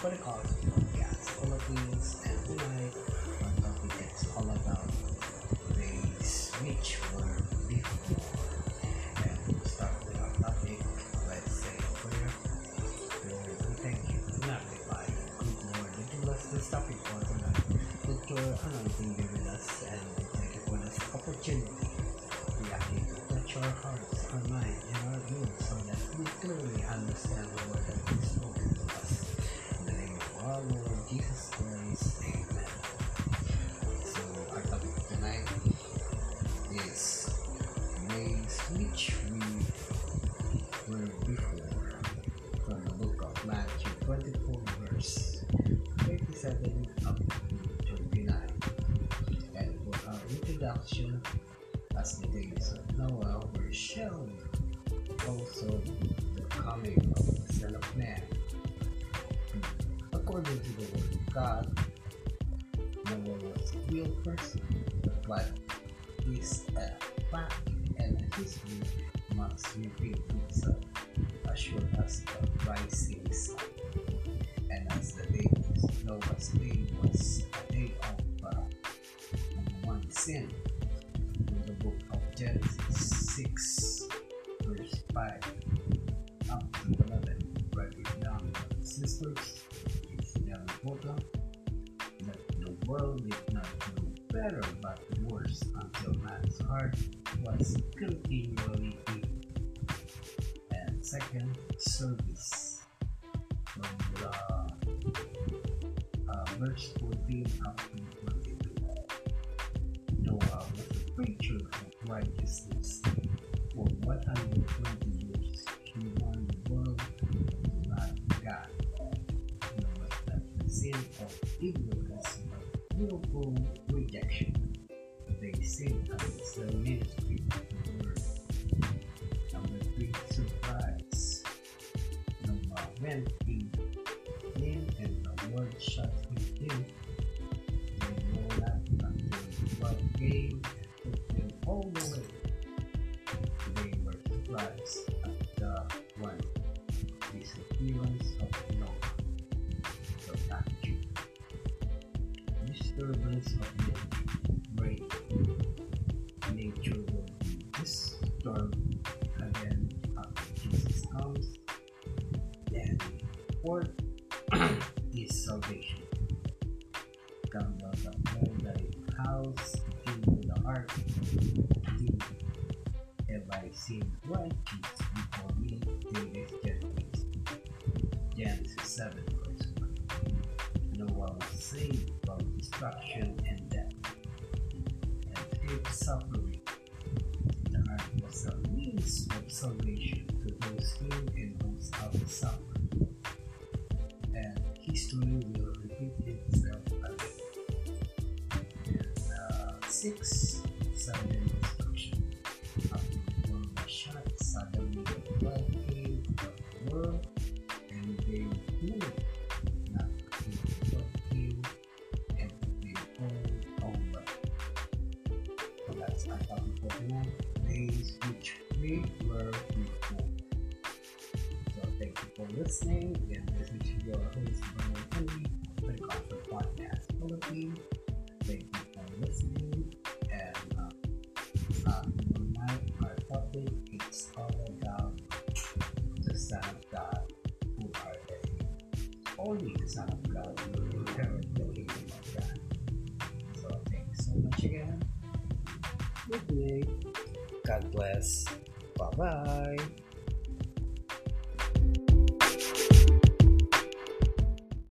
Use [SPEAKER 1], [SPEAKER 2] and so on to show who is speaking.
[SPEAKER 1] for the Gospel podcast. All of these and the tonight our topic is all about days which were before. And we'll start with our topic. Let's say a prayer. Lord, we thank you. Magnify you. Good morning, that you bless this topic for tonight. That your anointing be with us and we thank you for this opportunity. We are here to touch our hearts, our mind, and our ears so that we clearly understand the word that is spoken our Lord Jesus Christ. Amen. So our topic tonight is days which we were before from the book of Matthew 24 verse 27 up to 29. And for our introduction, as the days of Noah were shown, also the coming of the Son of Man. According to the word of God, Noah was a real person, but is a fact and history must repeat itself as sure as the rising sun. And as the days Noah's day was a day of uh, one sin. In the book of Genesis 6, verse 5 up to 11, write it down, sisters. Very that the world did not do better but worse until man's heart was continually evil. And second, service. From the uh, verse 14 up to 22. Noah was a preacher of righteousness. For 120 years, sin of ignorance willful rejection. They sinned against the ministry of the word. Number three, surprise. Noah went in, in and the word shut with him. They know not until flood came and took them all away. They were surprised Disturbance of nature. Rain. Nature will be disturbed again after Jesus comes. Then fourth is salvation. Come down the paradise house, into the ark, do have I seen righteous before me in this generation. Genesis 7 verse 1. Noah was saved from destruction and death, and saved suffering. The ark was a means of salvation to those in and those out of suffering. And history will repeat itself again. And uh, six, sudden topic. Days which we were before. So thank you for listening, and this is your host, Brian Henry, the Gospel Podcast Philippines. Thank you for listening, and uh, uh, tonight our topic is all about the Son of God, who are they? Only the Son of God will inherit the kingdom of God. So thank you so much again. Day. God bless. Bye bye.